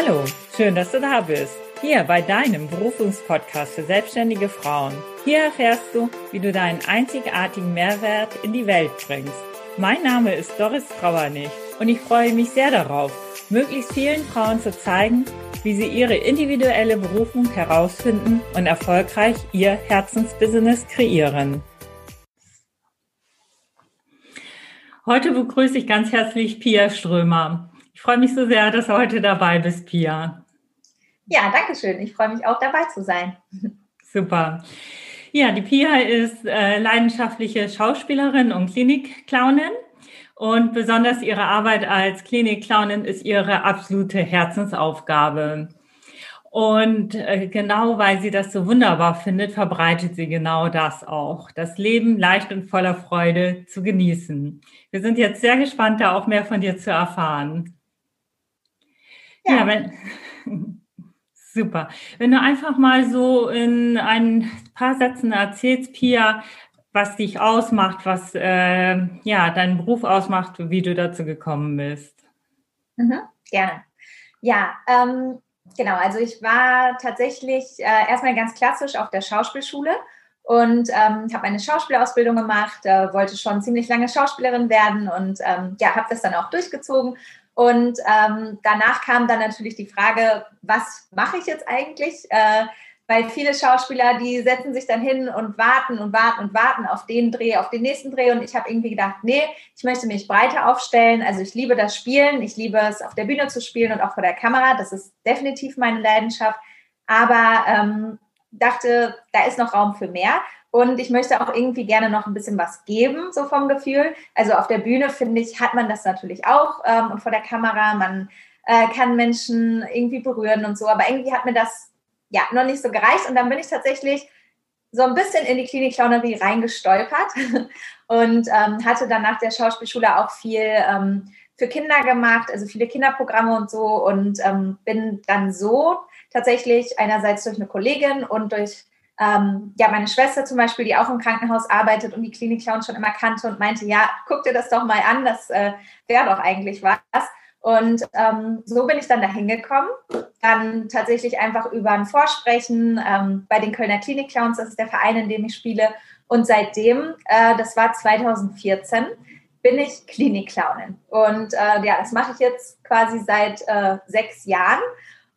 Hallo, schön, dass du da bist. Hier bei deinem Berufungspodcast für selbstständige Frauen. Hier erfährst du, wie du deinen einzigartigen Mehrwert in die Welt bringst. Mein Name ist Doris Trauernig und ich freue mich sehr darauf, möglichst vielen Frauen zu zeigen, wie sie ihre individuelle Berufung herausfinden und erfolgreich ihr Herzensbusiness kreieren. Heute begrüße ich ganz herzlich Pia Strömer. Ich freue mich so sehr, dass du heute dabei bist, Pia. Ja, danke schön. Ich freue mich auch dabei zu sein. Super. Ja, die Pia ist äh, leidenschaftliche Schauspielerin und Klinikclownin. Und besonders ihre Arbeit als Klinikclownin ist ihre absolute Herzensaufgabe. Und äh, genau weil sie das so wunderbar findet, verbreitet sie genau das auch, das Leben leicht und voller Freude zu genießen. Wir sind jetzt sehr gespannt, da auch mehr von dir zu erfahren. Ja, ja wenn, super. Wenn du einfach mal so in ein paar Sätzen erzählst, Pia, was dich ausmacht, was äh, ja deinen Beruf ausmacht, wie du dazu gekommen bist. Mhm, gerne. Ja, ähm, genau. Also ich war tatsächlich äh, erstmal ganz klassisch auf der Schauspielschule und ähm, habe eine Schauspielausbildung gemacht, äh, wollte schon ziemlich lange Schauspielerin werden und ähm, ja, habe das dann auch durchgezogen. Und ähm, danach kam dann natürlich die Frage, was mache ich jetzt eigentlich? Äh, weil viele Schauspieler, die setzen sich dann hin und warten und warten und warten auf den Dreh, auf den nächsten Dreh. Und ich habe irgendwie gedacht, nee, ich möchte mich breiter aufstellen. Also ich liebe das Spielen, ich liebe es auf der Bühne zu spielen und auch vor der Kamera. Das ist definitiv meine Leidenschaft. Aber ähm, dachte, da ist noch Raum für mehr. Und ich möchte auch irgendwie gerne noch ein bisschen was geben, so vom Gefühl. Also auf der Bühne, finde ich, hat man das natürlich auch. Ähm, und vor der Kamera, man äh, kann Menschen irgendwie berühren und so. Aber irgendwie hat mir das ja, noch nicht so gereicht. Und dann bin ich tatsächlich so ein bisschen in die Klinik-Clownerie reingestolpert und ähm, hatte dann nach der Schauspielschule auch viel ähm, für Kinder gemacht, also viele Kinderprogramme und so und ähm, bin dann so tatsächlich einerseits durch eine Kollegin und durch ähm, ja, meine Schwester zum Beispiel, die auch im Krankenhaus arbeitet und die Klinik-Clown schon immer kannte und meinte, ja, guck dir das doch mal an, das äh, wäre doch eigentlich was. Und ähm, so bin ich dann dahin gekommen. Dann tatsächlich einfach über ein Vorsprechen ähm, bei den Kölner Klinik Clowns, das ist der Verein, in dem ich spiele. Und seitdem, äh, das war 2014, bin ich Klinikclownin. Und äh, ja, das mache ich jetzt quasi seit äh, sechs Jahren.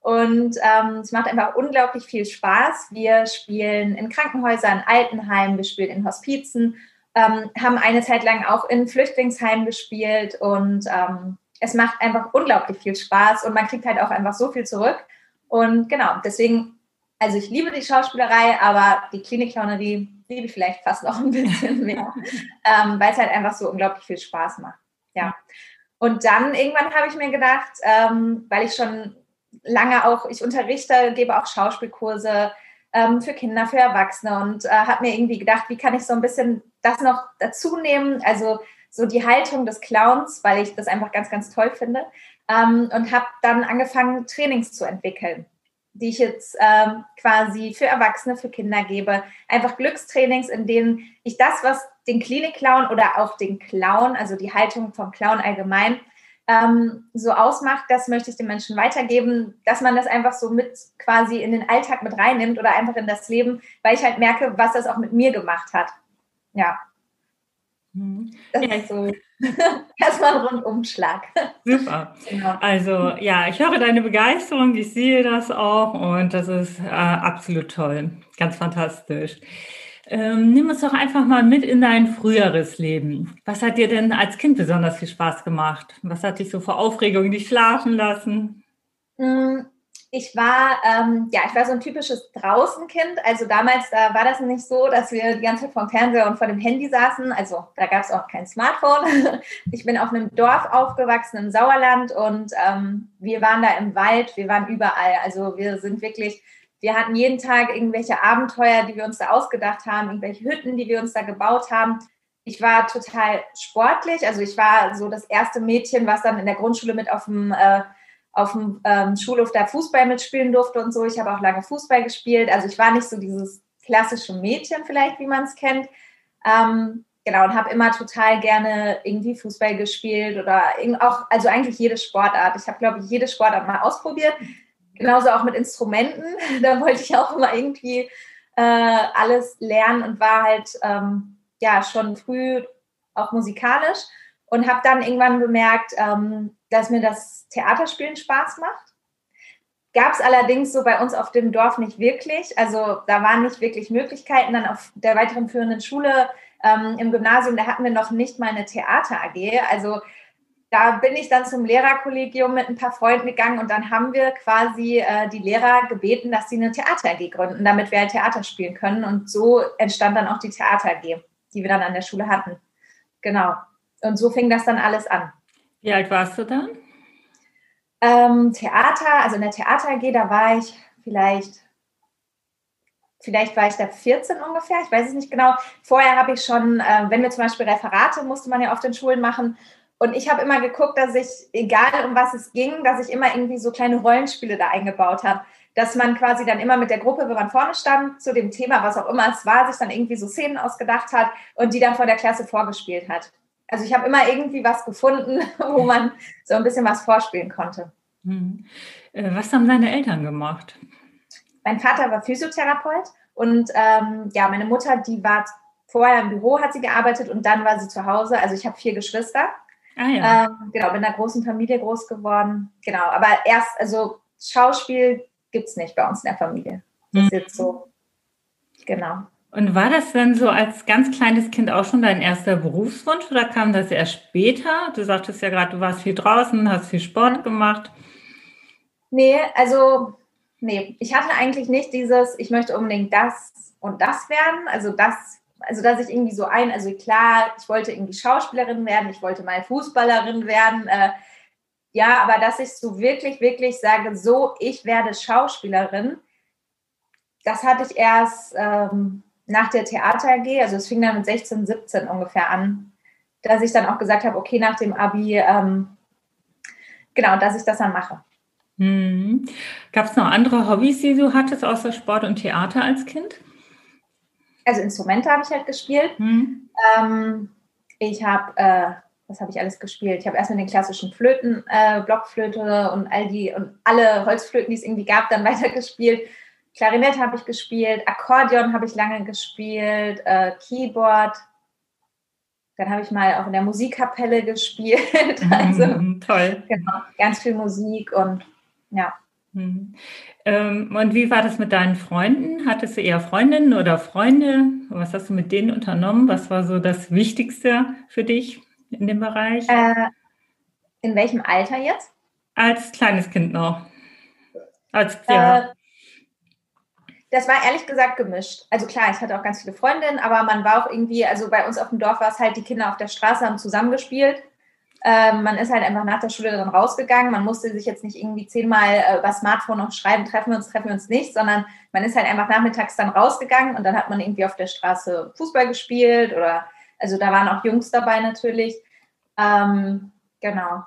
Und ähm, es macht einfach unglaublich viel Spaß. Wir spielen in Krankenhäusern, Altenheimen, wir spielen in Hospizen, ähm, haben eine Zeit lang auch in Flüchtlingsheimen gespielt und ähm, es macht einfach unglaublich viel Spaß und man kriegt halt auch einfach so viel zurück. Und genau, deswegen, also ich liebe die Schauspielerei, aber die Klinikclownerie liebe ich vielleicht fast noch ein bisschen mehr, ähm, weil es halt einfach so unglaublich viel Spaß macht. Ja. Und dann irgendwann habe ich mir gedacht, ähm, weil ich schon lange auch, ich unterrichte, gebe auch Schauspielkurse ähm, für Kinder, für Erwachsene und äh, habe mir irgendwie gedacht, wie kann ich so ein bisschen das noch dazu nehmen? Also so die Haltung des Clowns, weil ich das einfach ganz, ganz toll finde. Ähm, und habe dann angefangen, Trainings zu entwickeln, die ich jetzt ähm, quasi für Erwachsene, für Kinder gebe. Einfach Glückstrainings, in denen ich das, was den Klinik-Clown oder auch den Clown, also die Haltung vom Clown allgemein, ähm, so ausmacht, das möchte ich den Menschen weitergeben, dass man das einfach so mit quasi in den Alltag mit reinnimmt oder einfach in das Leben, weil ich halt merke, was das auch mit mir gemacht hat. Ja. Mhm. Das ja. ist so erstmal ein Rundumschlag. Super. Genau. Also ja, ich höre deine Begeisterung, ich sehe das auch und das ist äh, absolut toll. Ganz fantastisch. Ähm, nimm uns doch einfach mal mit in dein früheres Leben. Was hat dir denn als Kind besonders viel Spaß gemacht? Was hat dich so vor Aufregung nicht schlafen lassen? Mm, ich war, ähm, ja, ich war so ein typisches Draußenkind. Also damals da war das nicht so, dass wir die ganze Zeit vom Fernseher und vor dem Handy saßen. Also da gab es auch kein Smartphone. Ich bin auf einem Dorf aufgewachsen im Sauerland und ähm, wir waren da im Wald, wir waren überall. Also wir sind wirklich, wir hatten jeden Tag irgendwelche Abenteuer, die wir uns da ausgedacht haben, irgendwelche Hütten, die wir uns da gebaut haben. Ich war total sportlich. Also ich war so das erste Mädchen, was dann in der Grundschule mit auf dem äh, auf dem ähm, Schulhof da Fußball mitspielen durfte und so. Ich habe auch lange Fußball gespielt. Also ich war nicht so dieses klassische Mädchen vielleicht, wie man es kennt. Ähm, genau, und habe immer total gerne irgendwie Fußball gespielt oder auch, also eigentlich jede Sportart. Ich habe, glaube ich, jede Sportart mal ausprobiert. Genauso auch mit Instrumenten. Da wollte ich auch immer irgendwie äh, alles lernen und war halt ähm, ja schon früh auch musikalisch und habe dann irgendwann bemerkt, ähm, dass mir das Theaterspielen Spaß macht. Gab es allerdings so bei uns auf dem Dorf nicht wirklich. Also da waren nicht wirklich Möglichkeiten. Dann auf der weiteren führenden Schule ähm, im Gymnasium, da hatten wir noch nicht mal eine Theater-AG. Also da bin ich dann zum Lehrerkollegium mit ein paar Freunden gegangen und dann haben wir quasi äh, die Lehrer gebeten, dass sie eine Theater-AG gründen, damit wir halt Theater spielen können. Und so entstand dann auch die Theater-AG, die wir dann an der Schule hatten. Genau. Und so fing das dann alles an. Wie alt warst du dann? Ähm, Theater, also in der Theater AG, da war ich vielleicht, vielleicht war ich da 14 ungefähr, ich weiß es nicht genau. Vorher habe ich schon, äh, wenn wir zum Beispiel Referate musste man ja auf den Schulen machen. Und ich habe immer geguckt, dass ich, egal um was es ging, dass ich immer irgendwie so kleine Rollenspiele da eingebaut habe. Dass man quasi dann immer mit der Gruppe, wenn man vorne stand, zu dem Thema, was auch immer es war, sich dann irgendwie so Szenen ausgedacht hat und die dann vor der Klasse vorgespielt hat. Also ich habe immer irgendwie was gefunden, wo man so ein bisschen was vorspielen konnte. Mhm. Was haben deine Eltern gemacht? Mein Vater war Physiotherapeut und ähm, ja, meine Mutter, die war vorher im Büro, hat sie gearbeitet und dann war sie zu Hause. Also ich habe vier Geschwister. Ah, ja. ähm, genau, bin in einer großen Familie groß geworden. Genau, aber erst, also Schauspiel gibt es nicht bei uns in der Familie. Das ist mhm. jetzt so, genau. Und war das denn so als ganz kleines Kind auch schon dein erster Berufswunsch oder kam das erst später? Du sagtest ja gerade, du warst viel draußen, hast viel Sport gemacht. Nee, also, nee, ich hatte eigentlich nicht dieses, ich möchte unbedingt das und das werden. Also das, also dass ich irgendwie so ein, also klar, ich wollte irgendwie Schauspielerin werden, ich wollte mal Fußballerin werden. Äh, ja, aber dass ich so wirklich, wirklich sage, so, ich werde Schauspielerin, das hatte ich erst ähm, nach der Theater AG, also es fing dann mit 16, 17 ungefähr an, dass ich dann auch gesagt habe, okay, nach dem Abi, ähm, genau, dass ich das dann mache. Mhm. Gab es noch andere Hobbys, die du hattest, außer Sport und Theater als Kind? Also Instrumente habe ich halt gespielt. Mhm. Ähm, ich habe, äh, was habe ich alles gespielt? Ich habe erstmal den klassischen Flöten, äh, Blockflöte und all die und alle Holzflöten, die es irgendwie gab, dann weitergespielt. Klarinette habe ich gespielt, Akkordeon habe ich lange gespielt, äh, Keyboard. Dann habe ich mal auch in der Musikkapelle gespielt. also mm, toll. Genau, ganz viel Musik und ja. Mhm. Ähm, und wie war das mit deinen Freunden? Hattest du eher Freundinnen oder Freunde? Was hast du mit denen unternommen? Was war so das Wichtigste für dich in dem Bereich? Äh, in welchem Alter jetzt? Als kleines Kind noch. Als, ja. Äh, das war ehrlich gesagt gemischt. Also klar, ich hatte auch ganz viele Freundinnen, aber man war auch irgendwie, also bei uns auf dem Dorf war es halt, die Kinder auf der Straße haben zusammengespielt. Ähm, man ist halt einfach nach der Schule dann rausgegangen. Man musste sich jetzt nicht irgendwie zehnmal äh, über Smartphone noch schreiben, treffen wir uns, treffen wir uns nicht, sondern man ist halt einfach nachmittags dann rausgegangen und dann hat man irgendwie auf der Straße Fußball gespielt oder, also da waren auch Jungs dabei natürlich. Ähm, genau.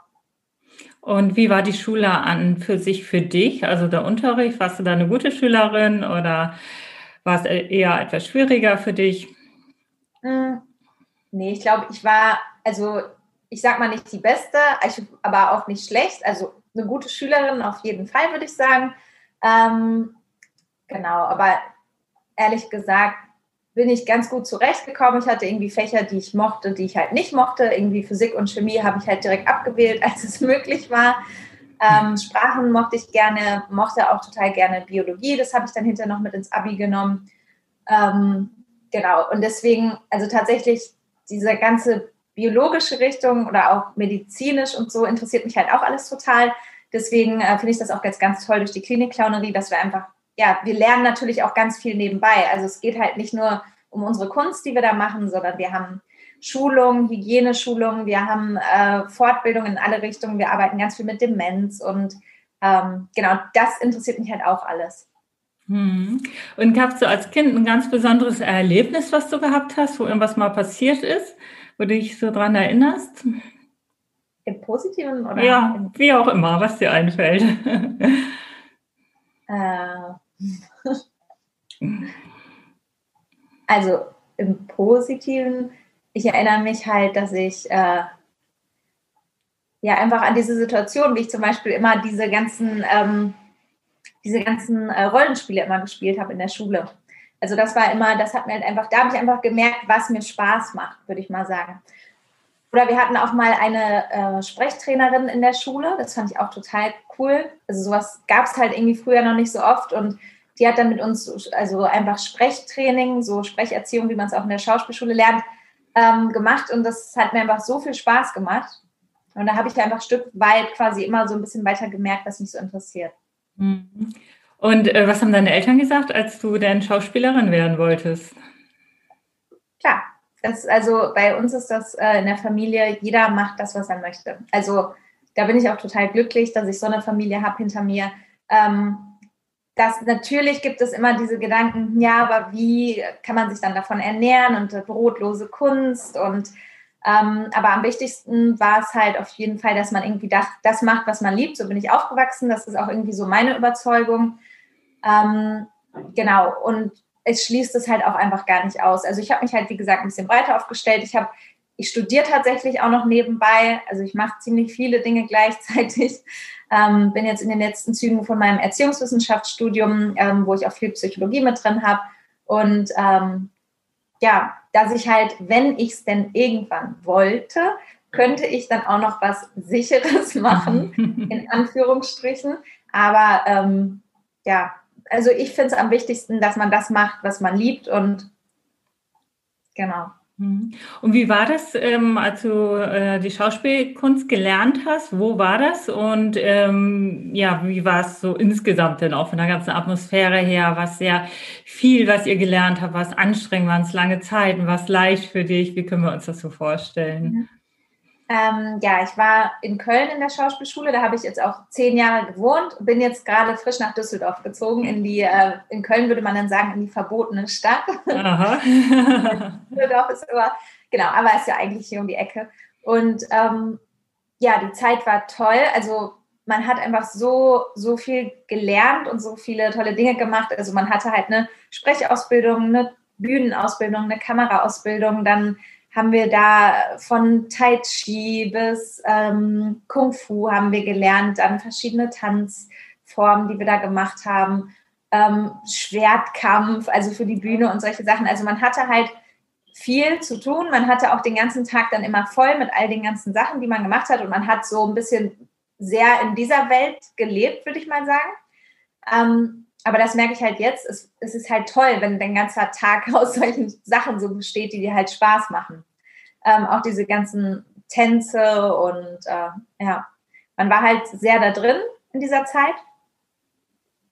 Und wie war die Schule an für sich für dich? Also der Unterricht, warst du da eine gute Schülerin oder war es eher etwas schwieriger für dich? Hm, nee, ich glaube, ich war, also ich sag mal nicht die beste, aber auch nicht schlecht. Also eine gute Schülerin auf jeden Fall, würde ich sagen. Ähm, genau, aber ehrlich gesagt, bin ich ganz gut zurechtgekommen. Ich hatte irgendwie Fächer, die ich mochte, die ich halt nicht mochte. Irgendwie Physik und Chemie habe ich halt direkt abgewählt, als es möglich war. Ähm, Sprachen mochte ich gerne, mochte auch total gerne Biologie. Das habe ich dann hinterher noch mit ins Abi genommen. Ähm, genau, und deswegen, also tatsächlich diese ganze biologische Richtung oder auch medizinisch und so interessiert mich halt auch alles total. Deswegen äh, finde ich das auch ganz, ganz toll durch die Klinikclownerie, dass wir einfach ja, wir lernen natürlich auch ganz viel nebenbei. Also es geht halt nicht nur um unsere Kunst, die wir da machen, sondern wir haben Schulungen, Hygieneschulungen, wir haben äh, Fortbildungen in alle Richtungen, wir arbeiten ganz viel mit Demenz und ähm, genau, das interessiert mich halt auch alles. Hm. Und gab es so als Kind ein ganz besonderes Erlebnis, was du gehabt hast, wo irgendwas mal passiert ist, wo du dich so dran erinnerst? Im Positiven oder? Ja, wie auch immer, was dir einfällt. Äh, also im Positiven, ich erinnere mich halt, dass ich äh, ja einfach an diese Situation, wie ich zum Beispiel immer diese ganzen, ähm, diese ganzen äh, Rollenspiele immer gespielt habe in der Schule. Also das war immer, das hat mir halt einfach, da habe ich einfach gemerkt, was mir Spaß macht, würde ich mal sagen. Oder wir hatten auch mal eine äh, Sprechtrainerin in der Schule, das fand ich auch total cool. Also sowas gab es halt irgendwie früher noch nicht so oft und die hat dann mit uns also einfach Sprechtraining, so Sprecherziehung, wie man es auch in der Schauspielschule lernt, ähm, gemacht und das hat mir einfach so viel Spaß gemacht. Und da habe ich einfach ein Stück weit quasi immer so ein bisschen weiter gemerkt, was mich so interessiert. Mhm. Und äh, was haben deine Eltern gesagt, als du denn Schauspielerin werden wolltest? Klar, das, also bei uns ist das äh, in der Familie, jeder macht das, was er möchte. Also da bin ich auch total glücklich, dass ich so eine Familie habe hinter mir. Ähm, dass natürlich gibt es immer diese Gedanken, ja, aber wie kann man sich dann davon ernähren und brotlose Kunst und ähm, aber am wichtigsten war es halt auf jeden Fall, dass man irgendwie das, das, macht, was man liebt. So bin ich aufgewachsen. Das ist auch irgendwie so meine Überzeugung. Ähm, genau. Und es schließt es halt auch einfach gar nicht aus. Also ich habe mich halt, wie gesagt, ein bisschen breiter aufgestellt. Ich habe, ich studiere tatsächlich auch noch nebenbei. Also ich mache ziemlich viele Dinge gleichzeitig. Ähm, bin jetzt in den letzten Zügen von meinem Erziehungswissenschaftsstudium, ähm, wo ich auch viel Psychologie mit drin habe. Und ähm, ja, dass ich halt, wenn ich es denn irgendwann wollte, könnte ich dann auch noch was Sicheres machen, in Anführungsstrichen. Aber ähm, ja, also ich finde es am wichtigsten, dass man das macht, was man liebt und genau. Mhm. Und wie war das, ähm, als du äh, die Schauspielkunst gelernt hast? Wo war das? Und ähm, ja, wie war es so insgesamt denn auch von der ganzen Atmosphäre her? Was sehr viel, was ihr gelernt habt, was anstrengend, waren es lange Zeiten, was leicht für dich? Wie können wir uns das so vorstellen? Mhm. Ähm, ja, ich war in Köln in der Schauspielschule, da habe ich jetzt auch zehn Jahre gewohnt, bin jetzt gerade frisch nach Düsseldorf gezogen, in die, äh, in Köln würde man dann sagen, in die verbotene Stadt. Aha. Düsseldorf ist immer, genau, aber ist ja eigentlich hier um die Ecke. Und ähm, ja, die Zeit war toll. Also man hat einfach so, so viel gelernt und so viele tolle Dinge gemacht. Also man hatte halt eine Sprechausbildung, eine Bühnenausbildung, eine Kameraausbildung, dann haben wir da von Tai Chi bis ähm, Kung Fu haben wir gelernt, dann verschiedene Tanzformen, die wir da gemacht haben, ähm, Schwertkampf, also für die Bühne und solche Sachen. Also man hatte halt viel zu tun. Man hatte auch den ganzen Tag dann immer voll mit all den ganzen Sachen, die man gemacht hat und man hat so ein bisschen sehr in dieser Welt gelebt, würde ich mal sagen. Ähm, aber das merke ich halt jetzt, es, es ist halt toll, wenn dein ganzer Tag aus solchen Sachen so besteht, die dir halt Spaß machen. Ähm, auch diese ganzen Tänze und äh, ja, man war halt sehr da drin in dieser Zeit,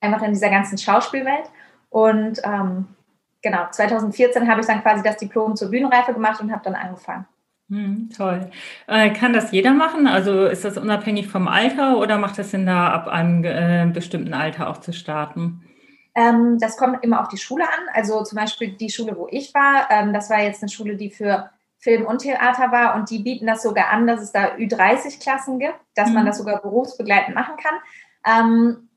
einfach in dieser ganzen Schauspielwelt. Und ähm, genau, 2014 habe ich dann quasi das Diplom zur Bühnenreife gemacht und habe dann angefangen. Hm, toll. Äh, kann das jeder machen? Also ist das unabhängig vom Alter oder macht es Sinn, da ab einem äh, bestimmten Alter auch zu starten? Ähm, das kommt immer auf die Schule an. Also zum Beispiel die Schule, wo ich war, ähm, das war jetzt eine Schule, die für Film und Theater war und die bieten das sogar an, dass es da Ü30-Klassen gibt, dass mhm. man das sogar berufsbegleitend machen kann. Ähm,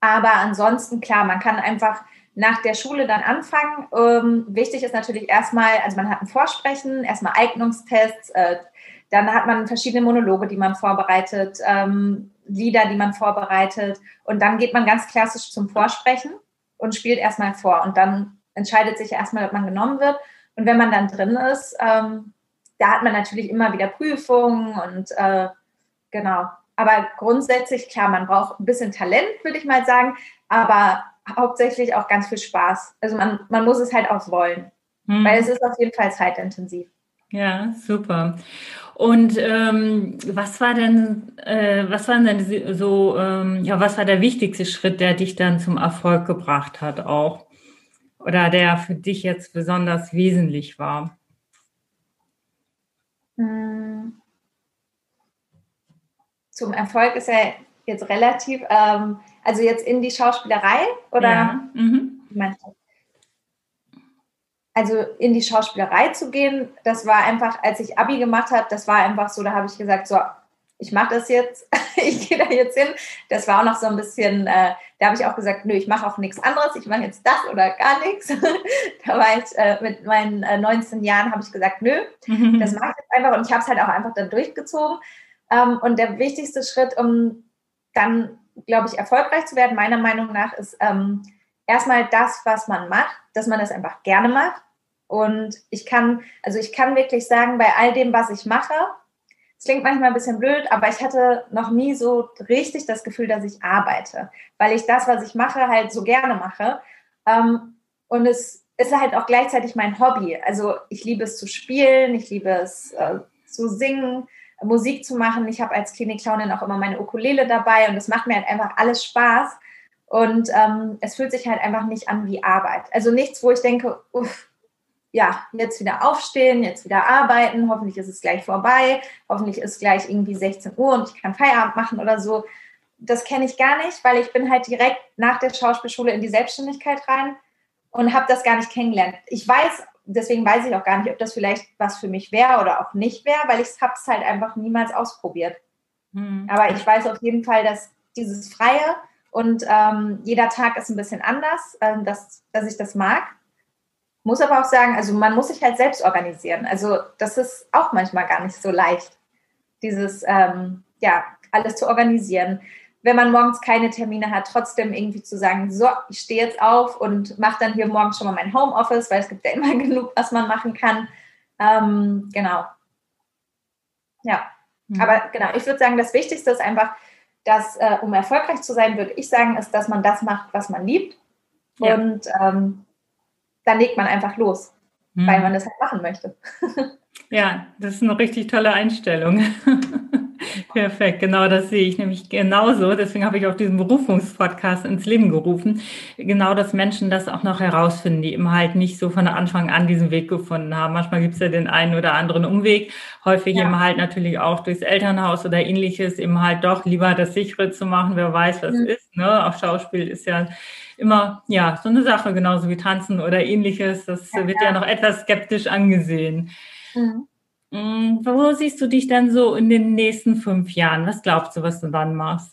aber ansonsten, klar, man kann einfach nach der Schule dann anfangen. Ähm, wichtig ist natürlich erstmal, also man hat ein Vorsprechen, erstmal Eignungstests, äh, dann hat man verschiedene Monologe, die man vorbereitet, ähm, Lieder, die man vorbereitet und dann geht man ganz klassisch zum Vorsprechen und spielt erstmal vor und dann entscheidet sich erstmal, ob man genommen wird. Und wenn man dann drin ist, ähm, da hat man natürlich immer wieder Prüfungen und äh, genau. Aber grundsätzlich, klar, man braucht ein bisschen Talent, würde ich mal sagen, aber hauptsächlich auch ganz viel Spaß. Also man, man muss es halt auch wollen, hm. weil es ist auf jeden Fall zeitintensiv. Ja, super. Und ähm, was war denn, äh, was war denn so, ähm, ja, was war der wichtigste Schritt, der dich dann zum Erfolg gebracht hat auch? Oder der für dich jetzt besonders wesentlich war? Hm. Zum Erfolg ist er jetzt relativ, ähm, also jetzt in die Schauspielerei oder? Ja. Mhm. Also in die Schauspielerei zu gehen, das war einfach, als ich Abi gemacht habe, das war einfach so, da habe ich gesagt, so, ich mache das jetzt, ich gehe da jetzt hin. Das war auch noch so ein bisschen, äh, da habe ich auch gesagt, nö, ich mache auch nichts anderes, ich mache jetzt das oder gar nichts. da war ich äh, mit meinen äh, 19 Jahren, habe ich gesagt, nö, mhm. das mache ich jetzt einfach und ich habe es halt auch einfach dann durchgezogen. Ähm, und der wichtigste Schritt, um dann, glaube ich, erfolgreich zu werden, meiner Meinung nach, ist ähm, erstmal das, was man macht, dass man das einfach gerne macht. Und ich kann, also ich kann wirklich sagen, bei all dem, was ich mache, es klingt manchmal ein bisschen blöd, aber ich hatte noch nie so richtig das Gefühl, dass ich arbeite, weil ich das, was ich mache, halt so gerne mache. Ähm, und es ist halt auch gleichzeitig mein Hobby. Also ich liebe es zu spielen, ich liebe es äh, zu singen, Musik zu machen. Ich habe als Klinikclownin auch immer meine Ukulele dabei und es macht mir halt einfach alles Spaß. Und ähm, es fühlt sich halt einfach nicht an wie Arbeit. Also nichts, wo ich denke, uff, ja, jetzt wieder aufstehen, jetzt wieder arbeiten, hoffentlich ist es gleich vorbei, hoffentlich ist gleich irgendwie 16 Uhr und ich kann Feierabend machen oder so. Das kenne ich gar nicht, weil ich bin halt direkt nach der Schauspielschule in die Selbstständigkeit rein und habe das gar nicht kennengelernt. Ich weiß, deswegen weiß ich auch gar nicht, ob das vielleicht was für mich wäre oder auch nicht wäre, weil ich habe es halt einfach niemals ausprobiert. Hm. Aber ich weiß auf jeden Fall, dass dieses Freie und ähm, jeder Tag ist ein bisschen anders, äh, dass, dass ich das mag muss aber auch sagen, also man muss sich halt selbst organisieren. Also das ist auch manchmal gar nicht so leicht, dieses, ähm, ja, alles zu organisieren. Wenn man morgens keine Termine hat, trotzdem irgendwie zu sagen, so, ich stehe jetzt auf und mache dann hier morgens schon mal mein Homeoffice, weil es gibt ja immer genug, was man machen kann. Ähm, genau. Ja, mhm. aber genau, ich würde sagen, das Wichtigste ist einfach, dass, äh, um erfolgreich zu sein, würde ich sagen, ist, dass man das macht, was man liebt. Ja. Und ähm, dann legt man einfach los, hm. weil man das halt machen möchte. Ja, das ist eine richtig tolle Einstellung. Perfekt, genau das sehe ich nämlich genauso. Deswegen habe ich auch diesen Berufungspodcast ins Leben gerufen. Genau, dass Menschen das auch noch herausfinden, die eben halt nicht so von Anfang an diesen Weg gefunden haben. Manchmal gibt es ja den einen oder anderen Umweg, häufig ja. eben halt natürlich auch durchs Elternhaus oder ähnliches, eben halt doch lieber das sichere zu machen, wer weiß, was mhm. ist. Ne? Auch Schauspiel ist ja immer ja so eine Sache, genauso wie Tanzen oder ähnliches. Das ja, wird ja. ja noch etwas skeptisch angesehen. Mhm. Mm, wo siehst du dich dann so in den nächsten fünf Jahren? Was glaubst du, was du dann machst?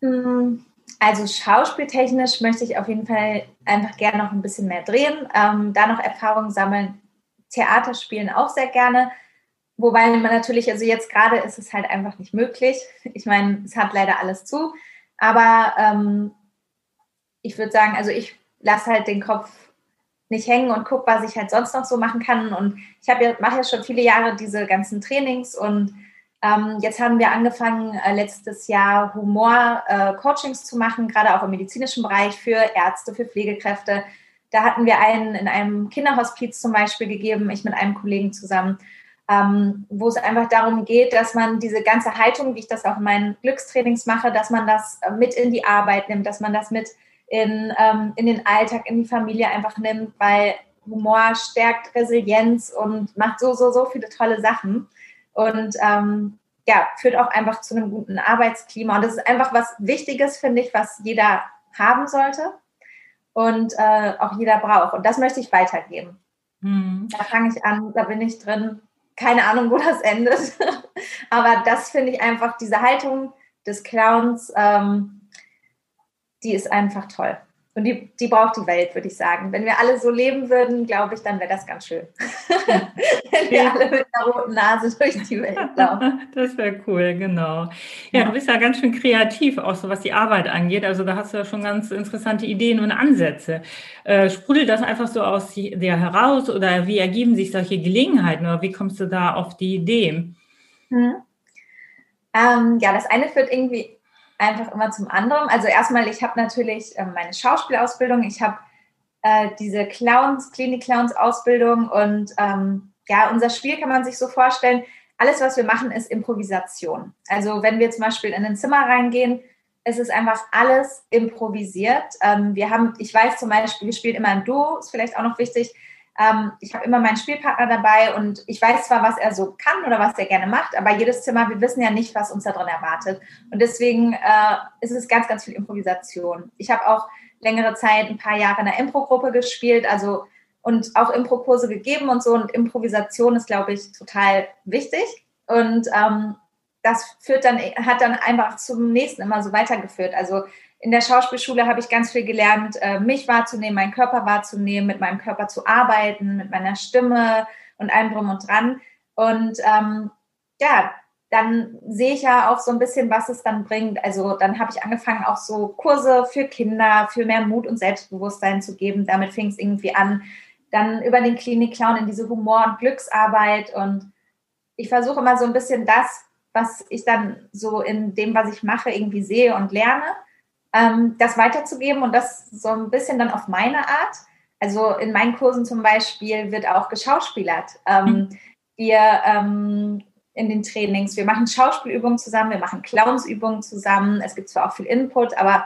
Mm, also schauspieltechnisch möchte ich auf jeden Fall einfach gerne noch ein bisschen mehr drehen, ähm, da noch Erfahrungen sammeln. Theater spielen auch sehr gerne. Wobei man natürlich, also jetzt gerade ist es halt einfach nicht möglich. Ich meine, es hat leider alles zu. Aber ähm, ich würde sagen, also ich lasse halt den Kopf nicht hängen und gucke, was ich halt sonst noch so machen kann. Und ich habe ja, mache ja schon viele Jahre diese ganzen Trainings und ähm, jetzt haben wir angefangen, äh, letztes Jahr Humor-Coachings äh, zu machen, gerade auch im medizinischen Bereich für Ärzte, für Pflegekräfte. Da hatten wir einen in einem Kinderhospiz zum Beispiel gegeben, ich mit einem Kollegen zusammen, ähm, wo es einfach darum geht, dass man diese ganze Haltung, wie ich das auch in meinen Glückstrainings mache, dass man das äh, mit in die Arbeit nimmt, dass man das mit in, ähm, in den Alltag, in die Familie einfach nimmt, weil Humor stärkt Resilienz und macht so, so, so viele tolle Sachen. Und ähm, ja, führt auch einfach zu einem guten Arbeitsklima. Und das ist einfach was Wichtiges, finde ich, was jeder haben sollte und äh, auch jeder braucht. Und das möchte ich weitergeben. Mhm. Da fange ich an, da bin ich drin. Keine Ahnung, wo das endet. Aber das finde ich einfach, diese Haltung des Clowns, ähm, die ist einfach toll. Und die, die braucht die Welt, würde ich sagen. Wenn wir alle so leben würden, glaube ich, dann wäre das ganz schön. Wenn wir alle mit einer roten Nase durch die Welt laufen. Das wäre cool, genau. Ja, ja, du bist ja ganz schön kreativ, auch so was die Arbeit angeht. Also da hast du ja schon ganz interessante Ideen und Ansätze. Äh, sprudelt das einfach so aus dir heraus oder wie ergeben sich solche Gelegenheiten oder wie kommst du da auf die Idee? Hm. Ähm, ja, das eine führt irgendwie einfach immer zum anderen. Also erstmal, ich habe natürlich äh, meine Schauspielausbildung, ich habe äh, diese Clowns, Klinik-Clowns-Ausbildung und ähm, ja, unser Spiel kann man sich so vorstellen, alles, was wir machen, ist Improvisation. Also wenn wir zum Beispiel in ein Zimmer reingehen, es ist einfach alles improvisiert. Ähm, wir haben, ich weiß zum Beispiel, wir spielen immer ein Duo, ist vielleicht auch noch wichtig. Ähm, ich habe immer meinen Spielpartner dabei und ich weiß zwar, was er so kann oder was er gerne macht, aber jedes Zimmer, wir wissen ja nicht, was uns da drin erwartet. Und deswegen äh, ist es ganz, ganz viel Improvisation. Ich habe auch längere Zeit, ein paar Jahre in einer Impro-Gruppe gespielt, also und auch Impro-Kurse gegeben und so. Und Improvisation ist, glaube ich, total wichtig. Und ähm, das führt dann, hat dann einfach zum nächsten immer so weitergeführt. Also in der Schauspielschule habe ich ganz viel gelernt, äh, mich wahrzunehmen, meinen Körper wahrzunehmen, mit meinem Körper zu arbeiten, mit meiner Stimme und allem drum und dran. Und ähm, ja, dann sehe ich ja auch so ein bisschen, was es dann bringt. Also dann habe ich angefangen, auch so Kurse für Kinder, für mehr Mut und Selbstbewusstsein zu geben. Damit fing es irgendwie an. Dann über den Klinik-Clown in diese Humor- und Glücksarbeit. Und ich versuche immer so ein bisschen das, was ich dann so in dem, was ich mache, irgendwie sehe und lerne, ähm, das weiterzugeben und das so ein bisschen dann auf meine Art. Also in meinen Kursen zum Beispiel wird auch geschauspielert. Ähm, mhm. wir ähm, in den Trainings, wir machen Schauspielübungen zusammen, wir machen Clownsübungen zusammen. Es gibt zwar auch viel Input, aber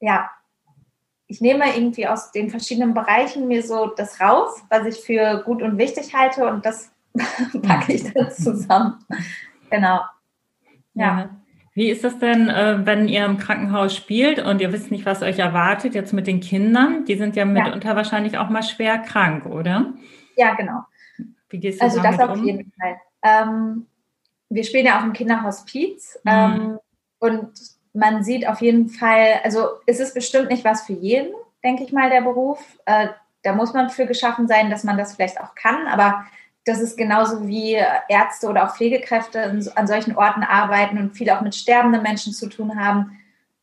ja, ich nehme irgendwie aus den verschiedenen Bereichen mir so das raus, was ich für gut und wichtig halte und das packe ich dann zusammen. Genau. Ja. Wie ist das denn, äh, wenn ihr im Krankenhaus spielt und ihr wisst nicht, was euch erwartet, jetzt mit den Kindern? Die sind ja mitunter ja. wahrscheinlich auch mal schwer krank, oder? Ja, genau. Wie gehst du also damit das auf um? jeden Fall. Ähm, wir spielen ja auch im Kinderhospiz mhm. ähm, und man sieht auf jeden Fall, also es ist bestimmt nicht was für jeden, denke ich mal, der Beruf. Äh, da muss man für geschaffen sein, dass man das vielleicht auch kann, aber das ist genauso wie Ärzte oder auch Pflegekräfte an solchen Orten arbeiten und viel auch mit sterbenden Menschen zu tun haben.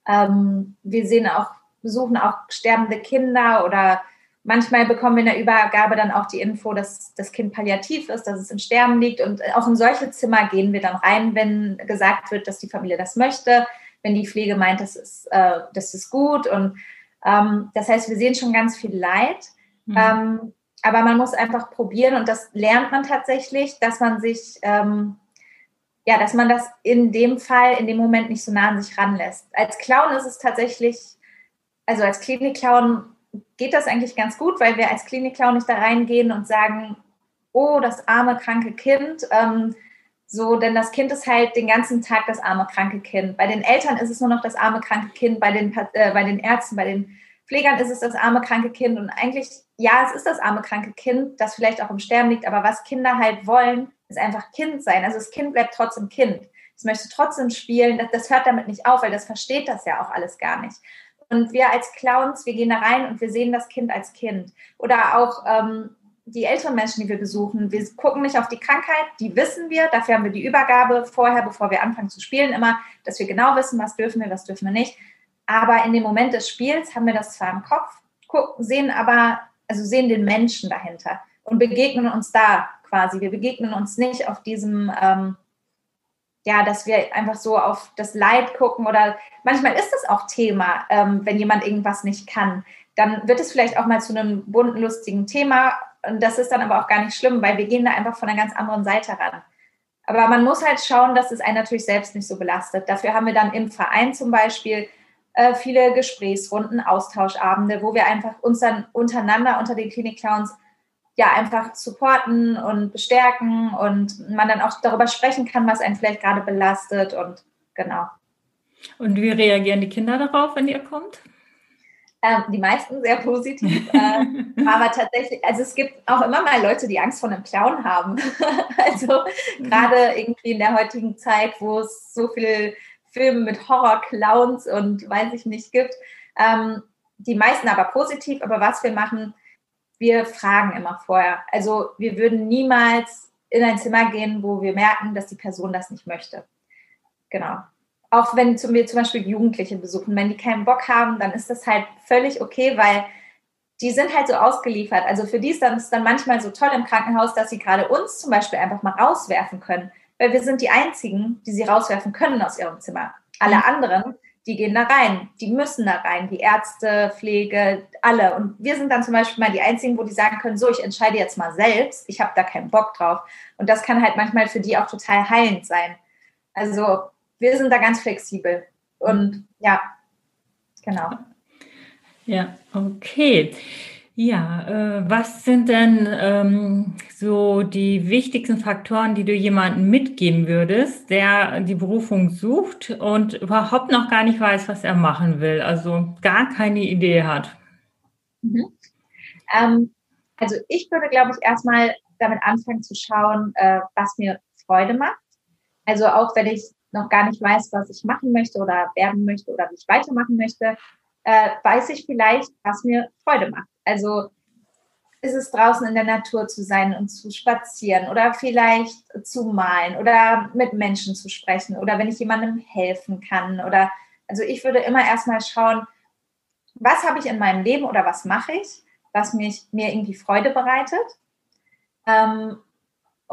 Ähm, wir sehen auch, besuchen auch sterbende Kinder oder manchmal bekommen wir in der Übergabe dann auch die Info, dass das Kind palliativ ist, dass es im Sterben liegt. Und auch in solche Zimmer gehen wir dann rein, wenn gesagt wird, dass die Familie das möchte, wenn die Pflege meint, das ist, äh, das ist gut. Und ähm, das heißt, wir sehen schon ganz viel Leid. Mhm. Ähm, aber man muss einfach probieren und das lernt man tatsächlich, dass man sich, ähm, ja, dass man das in dem Fall, in dem Moment nicht so nah an sich ranlässt. Als Clown ist es tatsächlich, also als Klinik-Clown geht das eigentlich ganz gut, weil wir als Klinik-Clown nicht da reingehen und sagen, oh, das arme, kranke Kind. Ähm, so, denn das Kind ist halt den ganzen Tag das arme, kranke Kind. Bei den Eltern ist es nur noch das arme, kranke Kind, bei den, äh, bei den Ärzten, bei den Pflegern ist es das arme, kranke Kind. Und eigentlich, ja, es ist das arme, kranke Kind, das vielleicht auch im Sterben liegt. Aber was Kinder halt wollen, ist einfach Kind sein. Also das Kind bleibt trotzdem Kind. Es möchte trotzdem spielen. Das, das hört damit nicht auf, weil das versteht das ja auch alles gar nicht. Und wir als Clowns, wir gehen da rein und wir sehen das Kind als Kind. Oder auch ähm, die älteren Menschen, die wir besuchen, wir gucken nicht auf die Krankheit, die wissen wir. Dafür haben wir die Übergabe vorher, bevor wir anfangen zu spielen, immer, dass wir genau wissen, was dürfen wir, was dürfen wir nicht. Aber in dem Moment des Spiels haben wir das zwar im Kopf, sehen aber, also sehen den Menschen dahinter und begegnen uns da quasi. Wir begegnen uns nicht auf diesem, ähm, ja, dass wir einfach so auf das Leid gucken oder manchmal ist es auch Thema, ähm, wenn jemand irgendwas nicht kann. Dann wird es vielleicht auch mal zu einem bunten, lustigen Thema und das ist dann aber auch gar nicht schlimm, weil wir gehen da einfach von einer ganz anderen Seite ran. Aber man muss halt schauen, dass es einen natürlich selbst nicht so belastet. Dafür haben wir dann im Verein zum Beispiel äh, viele Gesprächsrunden, Austauschabende, wo wir einfach uns dann untereinander unter den Klinik-Clowns ja einfach supporten und bestärken und man dann auch darüber sprechen kann, was einen vielleicht gerade belastet und genau. Und wie reagieren die Kinder darauf, wenn ihr kommt? Ähm, die meisten sehr positiv. äh, aber tatsächlich, also es gibt auch immer mal Leute, die Angst vor einem Clown haben. also mhm. gerade irgendwie in der heutigen Zeit, wo es so viel Filme mit Horror-Clowns und weiß ich nicht gibt. Ähm, die meisten aber positiv, aber was wir machen, wir fragen immer vorher. Also wir würden niemals in ein Zimmer gehen, wo wir merken, dass die Person das nicht möchte. Genau. Auch wenn wir zum Beispiel Jugendliche besuchen, wenn die keinen Bock haben, dann ist das halt völlig okay, weil die sind halt so ausgeliefert. Also für die ist ist dann manchmal so toll im Krankenhaus, dass sie gerade uns zum Beispiel einfach mal rauswerfen können weil wir sind die Einzigen, die sie rauswerfen können aus ihrem Zimmer. Alle mhm. anderen, die gehen da rein, die müssen da rein, die Ärzte, Pflege, alle. Und wir sind dann zum Beispiel mal die Einzigen, wo die sagen können, so, ich entscheide jetzt mal selbst, ich habe da keinen Bock drauf. Und das kann halt manchmal für die auch total heilend sein. Also wir sind da ganz flexibel. Und ja, genau. Ja, okay. Ja, äh, was sind denn ähm, so die wichtigsten Faktoren, die du jemandem mitgeben würdest, der die Berufung sucht und überhaupt noch gar nicht weiß, was er machen will, also gar keine Idee hat? Mhm. Ähm, also ich würde, glaube ich, erstmal damit anfangen zu schauen, äh, was mir Freude macht. Also auch wenn ich noch gar nicht weiß, was ich machen möchte oder werden möchte oder wie ich weitermachen möchte, äh, weiß ich vielleicht, was mir Freude macht. Also ist es draußen in der Natur zu sein und zu spazieren oder vielleicht zu malen oder mit Menschen zu sprechen oder wenn ich jemandem helfen kann oder also ich würde immer erstmal schauen, was habe ich in meinem Leben oder was mache ich, was mich, mir irgendwie Freude bereitet. Ähm,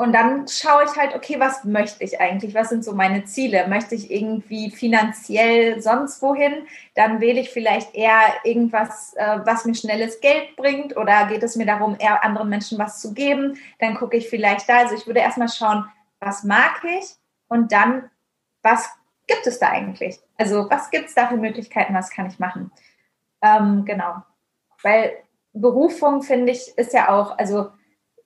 und dann schaue ich halt, okay, was möchte ich eigentlich? Was sind so meine Ziele? Möchte ich irgendwie finanziell sonst wohin? Dann wähle ich vielleicht eher irgendwas, äh, was mir schnelles Geld bringt oder geht es mir darum, eher anderen Menschen was zu geben? Dann gucke ich vielleicht da. Also ich würde erstmal schauen, was mag ich und dann, was gibt es da eigentlich? Also was gibt es da für Möglichkeiten? Was kann ich machen? Ähm, genau. Weil Berufung, finde ich, ist ja auch, also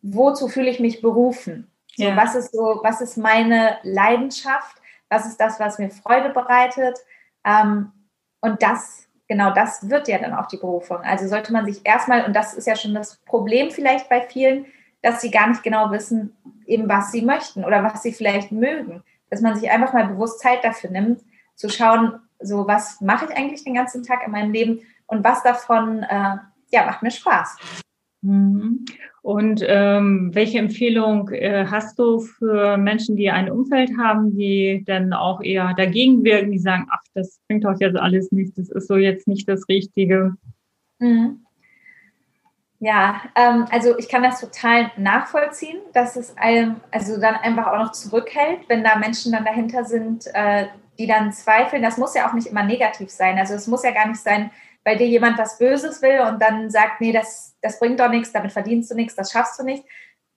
wozu fühle ich mich berufen? So, ja. Was ist so, was ist meine Leidenschaft? Was ist das, was mir Freude bereitet? Ähm, und das, genau das wird ja dann auch die Berufung. Also sollte man sich erstmal, und das ist ja schon das Problem vielleicht bei vielen, dass sie gar nicht genau wissen, eben was sie möchten oder was sie vielleicht mögen. Dass man sich einfach mal bewusst Zeit dafür nimmt, zu schauen, so was mache ich eigentlich den ganzen Tag in meinem Leben und was davon äh, ja, macht mir Spaß. Mhm. Und ähm, welche Empfehlung äh, hast du für Menschen, die ein Umfeld haben, die dann auch eher dagegen wirken, die sagen, ach, das bringt doch jetzt alles nichts, das ist so jetzt nicht das Richtige? Mhm. Ja, ähm, also ich kann das total nachvollziehen, dass es einem also dann einfach auch noch zurückhält, wenn da Menschen dann dahinter sind, äh, die dann zweifeln. Das muss ja auch nicht immer negativ sein. Also es muss ja gar nicht sein, bei dir jemand was Böses will und dann sagt, nee, das, das bringt doch nichts, damit verdienst du nichts, das schaffst du nicht.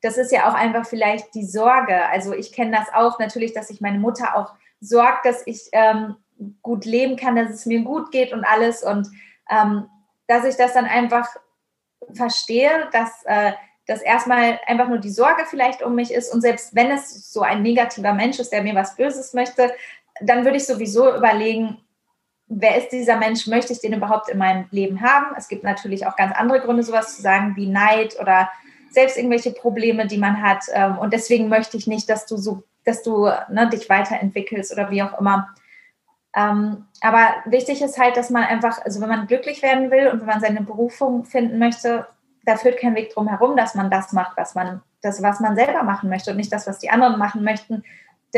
Das ist ja auch einfach vielleicht die Sorge. Also ich kenne das auch natürlich, dass sich meine Mutter auch sorgt, dass ich ähm, gut leben kann, dass es mir gut geht und alles. Und ähm, dass ich das dann einfach verstehe, dass äh, das erstmal einfach nur die Sorge vielleicht um mich ist. Und selbst wenn es so ein negativer Mensch ist, der mir was Böses möchte, dann würde ich sowieso überlegen, wer ist dieser Mensch, möchte ich den überhaupt in meinem Leben haben? Es gibt natürlich auch ganz andere Gründe, sowas zu sagen wie Neid oder selbst irgendwelche Probleme, die man hat. Ähm, und deswegen möchte ich nicht, dass du so, dass du ne, dich weiterentwickelst oder wie auch immer. Ähm, aber wichtig ist halt, dass man einfach, also wenn man glücklich werden will und wenn man seine Berufung finden möchte, da führt kein Weg drum herum, dass man das macht, was man, das, was man selber machen möchte und nicht das, was die anderen machen möchten,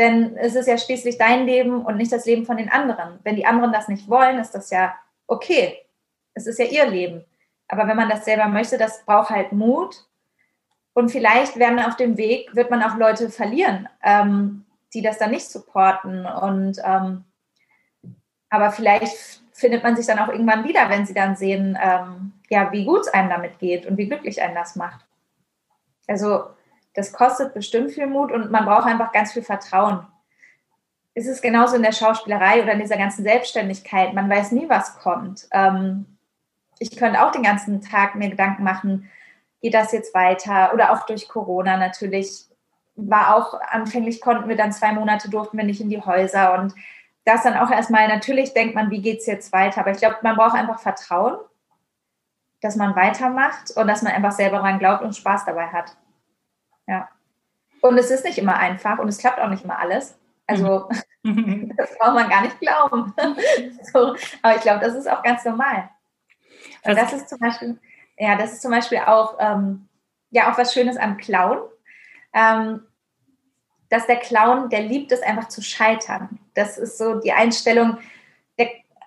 denn es ist ja schließlich dein Leben und nicht das Leben von den anderen. Wenn die anderen das nicht wollen, ist das ja okay. Es ist ja ihr Leben. Aber wenn man das selber möchte, das braucht halt Mut. Und vielleicht werden auf dem Weg, wird man auch Leute verlieren, ähm, die das dann nicht supporten. Und ähm, aber vielleicht findet man sich dann auch irgendwann wieder, wenn sie dann sehen, ähm, ja, wie gut es einem damit geht und wie glücklich einen das macht. Also das kostet bestimmt viel Mut und man braucht einfach ganz viel Vertrauen. Es ist genauso in der Schauspielerei oder in dieser ganzen Selbstständigkeit. Man weiß nie, was kommt. Ähm, ich könnte auch den ganzen Tag mir Gedanken machen, geht das jetzt weiter? Oder auch durch Corona natürlich. War auch anfänglich konnten wir dann zwei Monate durften wir nicht in die Häuser und das dann auch erstmal, natürlich denkt man, wie geht es jetzt weiter? Aber ich glaube, man braucht einfach Vertrauen, dass man weitermacht und dass man einfach selber daran glaubt und Spaß dabei hat. Ja. Und es ist nicht immer einfach und es klappt auch nicht immer alles. Also mhm. das braucht man gar nicht glauben. so, aber ich glaube, das ist auch ganz normal. Und das ist zum Beispiel, ja, das ist zum Beispiel auch, ähm, ja, auch was Schönes am Clown. Ähm, dass der Clown, der liebt es einfach zu scheitern. Das ist so die Einstellung,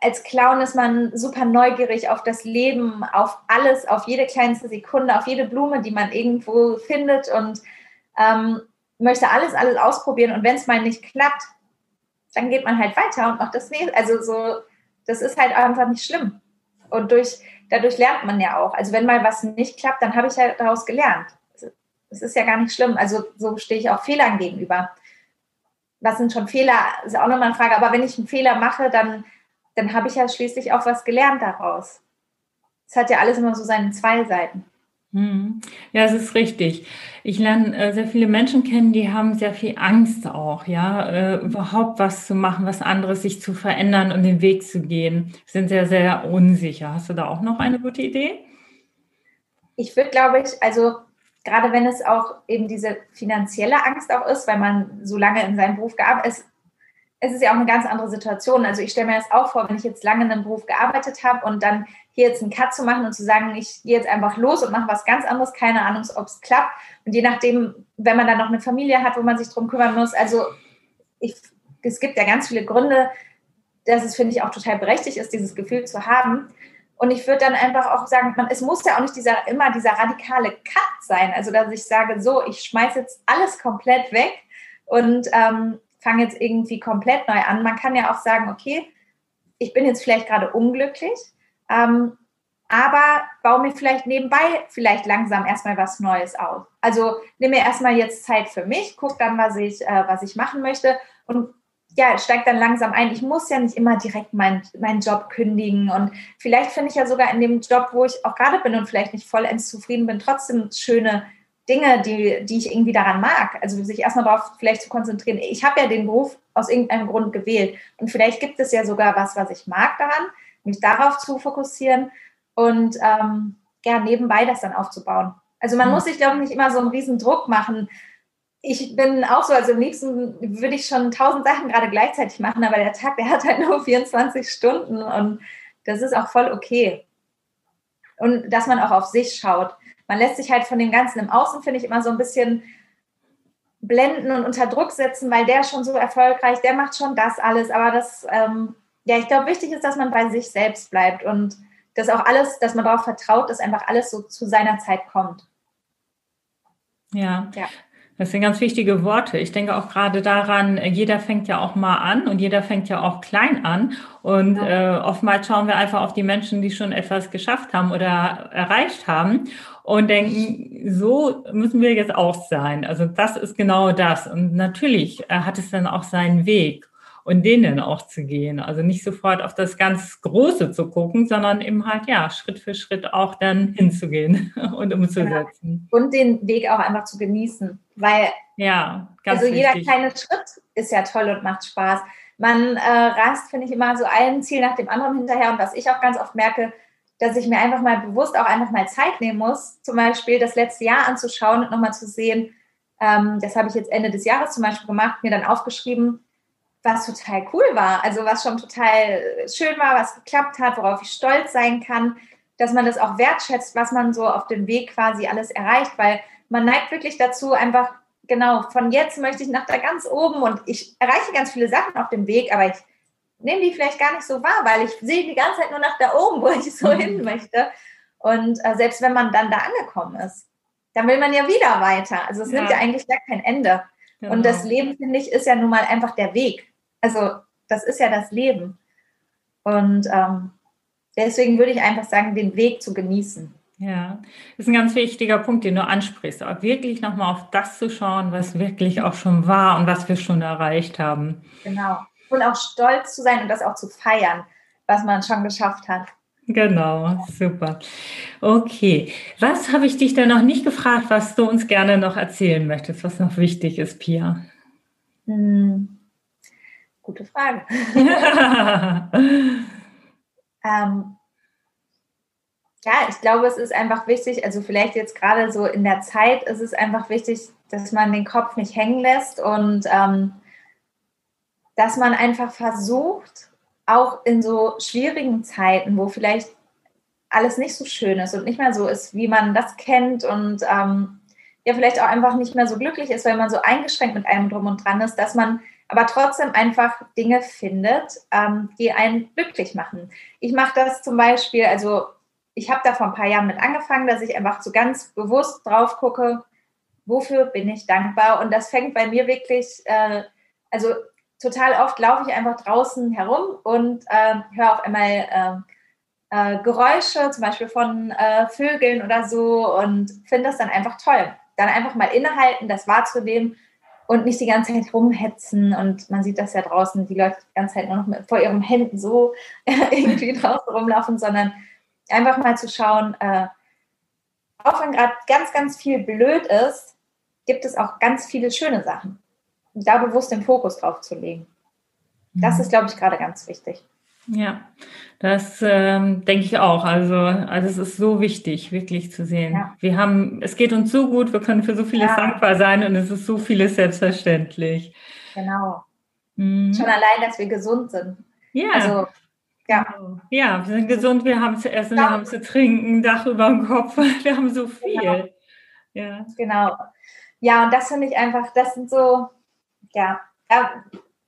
als Clown ist man super neugierig auf das Leben, auf alles, auf jede kleinste Sekunde, auf jede Blume, die man irgendwo findet und ähm, möchte alles, alles ausprobieren. Und wenn es mal nicht klappt, dann geht man halt weiter und macht das nächste. Also so, das ist halt einfach nicht schlimm. Und durch, dadurch lernt man ja auch. Also wenn mal was nicht klappt, dann habe ich ja daraus gelernt. Das ist ja gar nicht schlimm. Also so stehe ich auch Fehlern gegenüber. Was sind schon Fehler? Ist auch nochmal eine Frage. Aber wenn ich einen Fehler mache, dann dann habe ich ja schließlich auch was gelernt daraus. Es hat ja alles immer so seine zwei Seiten. Hm. Ja, es ist richtig. Ich lerne äh, sehr viele Menschen kennen, die haben sehr viel Angst auch, ja, äh, überhaupt was zu machen, was anderes, sich zu verändern und den Weg zu gehen. Sind sehr, sehr unsicher. Hast du da auch noch eine gute Idee? Ich würde, glaube ich, also gerade wenn es auch eben diese finanzielle Angst auch ist, weil man so lange in seinem Beruf gearbeitet ist, es ist ja auch eine ganz andere Situation. Also ich stelle mir das auch vor, wenn ich jetzt lange in einem Beruf gearbeitet habe und dann hier jetzt einen Cut zu machen und zu sagen, ich gehe jetzt einfach los und mache was ganz anderes, keine Ahnung, ob es klappt. Und je nachdem, wenn man dann noch eine Familie hat, wo man sich drum kümmern muss, also ich, es gibt ja ganz viele Gründe, dass es, finde ich, auch total berechtigt ist, dieses Gefühl zu haben. Und ich würde dann einfach auch sagen, man, es muss ja auch nicht dieser, immer dieser radikale Cut sein. Also, dass ich sage, so, ich schmeiße jetzt alles komplett weg und ähm, fange jetzt irgendwie komplett neu an. Man kann ja auch sagen, okay, ich bin jetzt vielleicht gerade unglücklich, ähm, aber baue mir vielleicht nebenbei vielleicht langsam erstmal was Neues auf. Also nehme mir erstmal jetzt Zeit für mich, gucke dann, was ich, äh, was ich machen möchte und ja, steigt dann langsam ein. Ich muss ja nicht immer direkt meinen mein Job kündigen. Und vielleicht finde ich ja sogar in dem Job, wo ich auch gerade bin und vielleicht nicht vollends zufrieden bin, trotzdem schöne Dinge, die, die ich irgendwie daran mag. Also sich erstmal darauf vielleicht zu konzentrieren. Ich habe ja den Beruf aus irgendeinem Grund gewählt. Und vielleicht gibt es ja sogar was, was ich mag daran, mich darauf zu fokussieren und ähm, ja, nebenbei das dann aufzubauen. Also man mhm. muss sich, glaube ich, nicht immer so einen riesen Druck machen. Ich bin auch so, also am liebsten würde ich schon tausend Sachen gerade gleichzeitig machen, aber der Tag, der hat halt nur 24 Stunden und das ist auch voll okay. Und dass man auch auf sich schaut man lässt sich halt von dem Ganzen im Außen, finde ich, immer so ein bisschen blenden und unter Druck setzen, weil der schon so erfolgreich, der macht schon das alles. Aber das, ähm, ja, ich glaube, wichtig ist, dass man bei sich selbst bleibt und dass auch alles, dass man darauf vertraut, dass einfach alles so zu seiner Zeit kommt. Ja. ja. Das sind ganz wichtige Worte. Ich denke auch gerade daran, jeder fängt ja auch mal an und jeder fängt ja auch klein an. Und ja. äh, oftmals schauen wir einfach auf die Menschen, die schon etwas geschafft haben oder erreicht haben und denken, so müssen wir jetzt auch sein. Also das ist genau das. Und natürlich äh, hat es dann auch seinen Weg und denen auch zu gehen. Also nicht sofort auf das ganz Große zu gucken, sondern eben halt, ja, Schritt für Schritt auch dann hinzugehen und umzusetzen. Genau. Und den Weg auch einfach zu genießen, weil ja, ganz also jeder wichtig. kleine Schritt ist ja toll und macht Spaß. Man äh, rast, finde ich, immer so ein Ziel nach dem anderen hinterher. Und was ich auch ganz oft merke, dass ich mir einfach mal bewusst auch einfach mal Zeit nehmen muss, zum Beispiel das letzte Jahr anzuschauen und nochmal zu sehen, ähm, das habe ich jetzt Ende des Jahres zum Beispiel gemacht, mir dann aufgeschrieben, was total cool war, also was schon total schön war, was geklappt hat, worauf ich stolz sein kann, dass man das auch wertschätzt, was man so auf dem Weg quasi alles erreicht, weil man neigt wirklich dazu, einfach, genau, von jetzt möchte ich nach da ganz oben und ich erreiche ganz viele Sachen auf dem Weg, aber ich nehme die vielleicht gar nicht so wahr, weil ich sehe die ganze Zeit nur nach da oben, wo ich so mhm. hin möchte. Und äh, selbst wenn man dann da angekommen ist, dann will man ja wieder weiter. Also es ja. nimmt ja eigentlich gar kein Ende. Genau. Und das Leben, finde ich, ist ja nun mal einfach der Weg. Also das ist ja das Leben. Und ähm, deswegen würde ich einfach sagen, den Weg zu genießen. Ja, das ist ein ganz wichtiger Punkt, den du ansprichst. Auch wirklich nochmal auf das zu schauen, was wirklich auch schon war und was wir schon erreicht haben. Genau. Und auch stolz zu sein und das auch zu feiern, was man schon geschafft hat. Genau, super. Okay, was habe ich dich denn noch nicht gefragt, was du uns gerne noch erzählen möchtest, was noch wichtig ist, Pia? Hm. Gute Frage. ähm, ja, ich glaube, es ist einfach wichtig, also vielleicht jetzt gerade so in der Zeit ist es einfach wichtig, dass man den Kopf nicht hängen lässt und ähm, dass man einfach versucht, auch in so schwierigen Zeiten, wo vielleicht alles nicht so schön ist und nicht mehr so ist, wie man das kennt und ähm, ja, vielleicht auch einfach nicht mehr so glücklich ist, weil man so eingeschränkt mit einem drum und dran ist, dass man aber trotzdem einfach Dinge findet, ähm, die einen glücklich machen. Ich mache das zum Beispiel, also ich habe da vor ein paar Jahren mit angefangen, dass ich einfach so ganz bewusst drauf gucke, wofür bin ich dankbar. Und das fängt bei mir wirklich, äh, also total oft laufe ich einfach draußen herum und äh, höre auf einmal äh, äh, Geräusche, zum Beispiel von äh, Vögeln oder so und finde das dann einfach toll. Dann einfach mal innehalten, das wahrzunehmen und nicht die ganze Zeit rumhetzen. Und man sieht das ja draußen, die Leute die ganze Zeit nur noch mit, vor ihren Händen so irgendwie draußen rumlaufen, sondern einfach mal zu schauen, äh, auch wenn gerade ganz, ganz viel blöd ist, gibt es auch ganz viele schöne Sachen. Und da bewusst den Fokus drauf zu legen. Das mhm. ist, glaube ich, gerade ganz wichtig. Ja, das ähm, denke ich auch. Also, also es ist so wichtig, wirklich zu sehen. Ja. Wir haben, es geht uns so gut, wir können für so vieles ja. dankbar sein und es ist so vieles selbstverständlich. Genau. Mhm. Schon allein, dass wir gesund sind. Ja. Also, ja. ja, wir sind gesund, wir haben zu essen, ja. wir haben zu trinken, Dach über dem Kopf, wir haben so viel. Genau. Ja. Genau. Ja, und das finde ich einfach, das sind so, ja,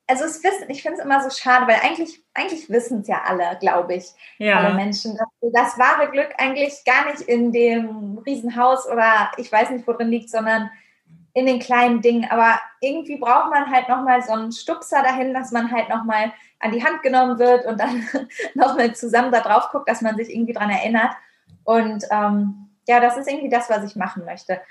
also es wissen, ich finde es immer so schade, weil eigentlich, eigentlich wissen es ja alle, glaube ich, ja. alle Menschen, dass das wahre Glück eigentlich gar nicht in dem Riesenhaus oder ich weiß nicht, wo drin liegt, sondern in den kleinen Dingen. Aber irgendwie braucht man halt nochmal so einen Stupser dahin, dass man halt nochmal an die Hand genommen wird und dann nochmal zusammen da drauf guckt, dass man sich irgendwie dran erinnert. Und ähm, ja, das ist irgendwie das, was ich machen möchte.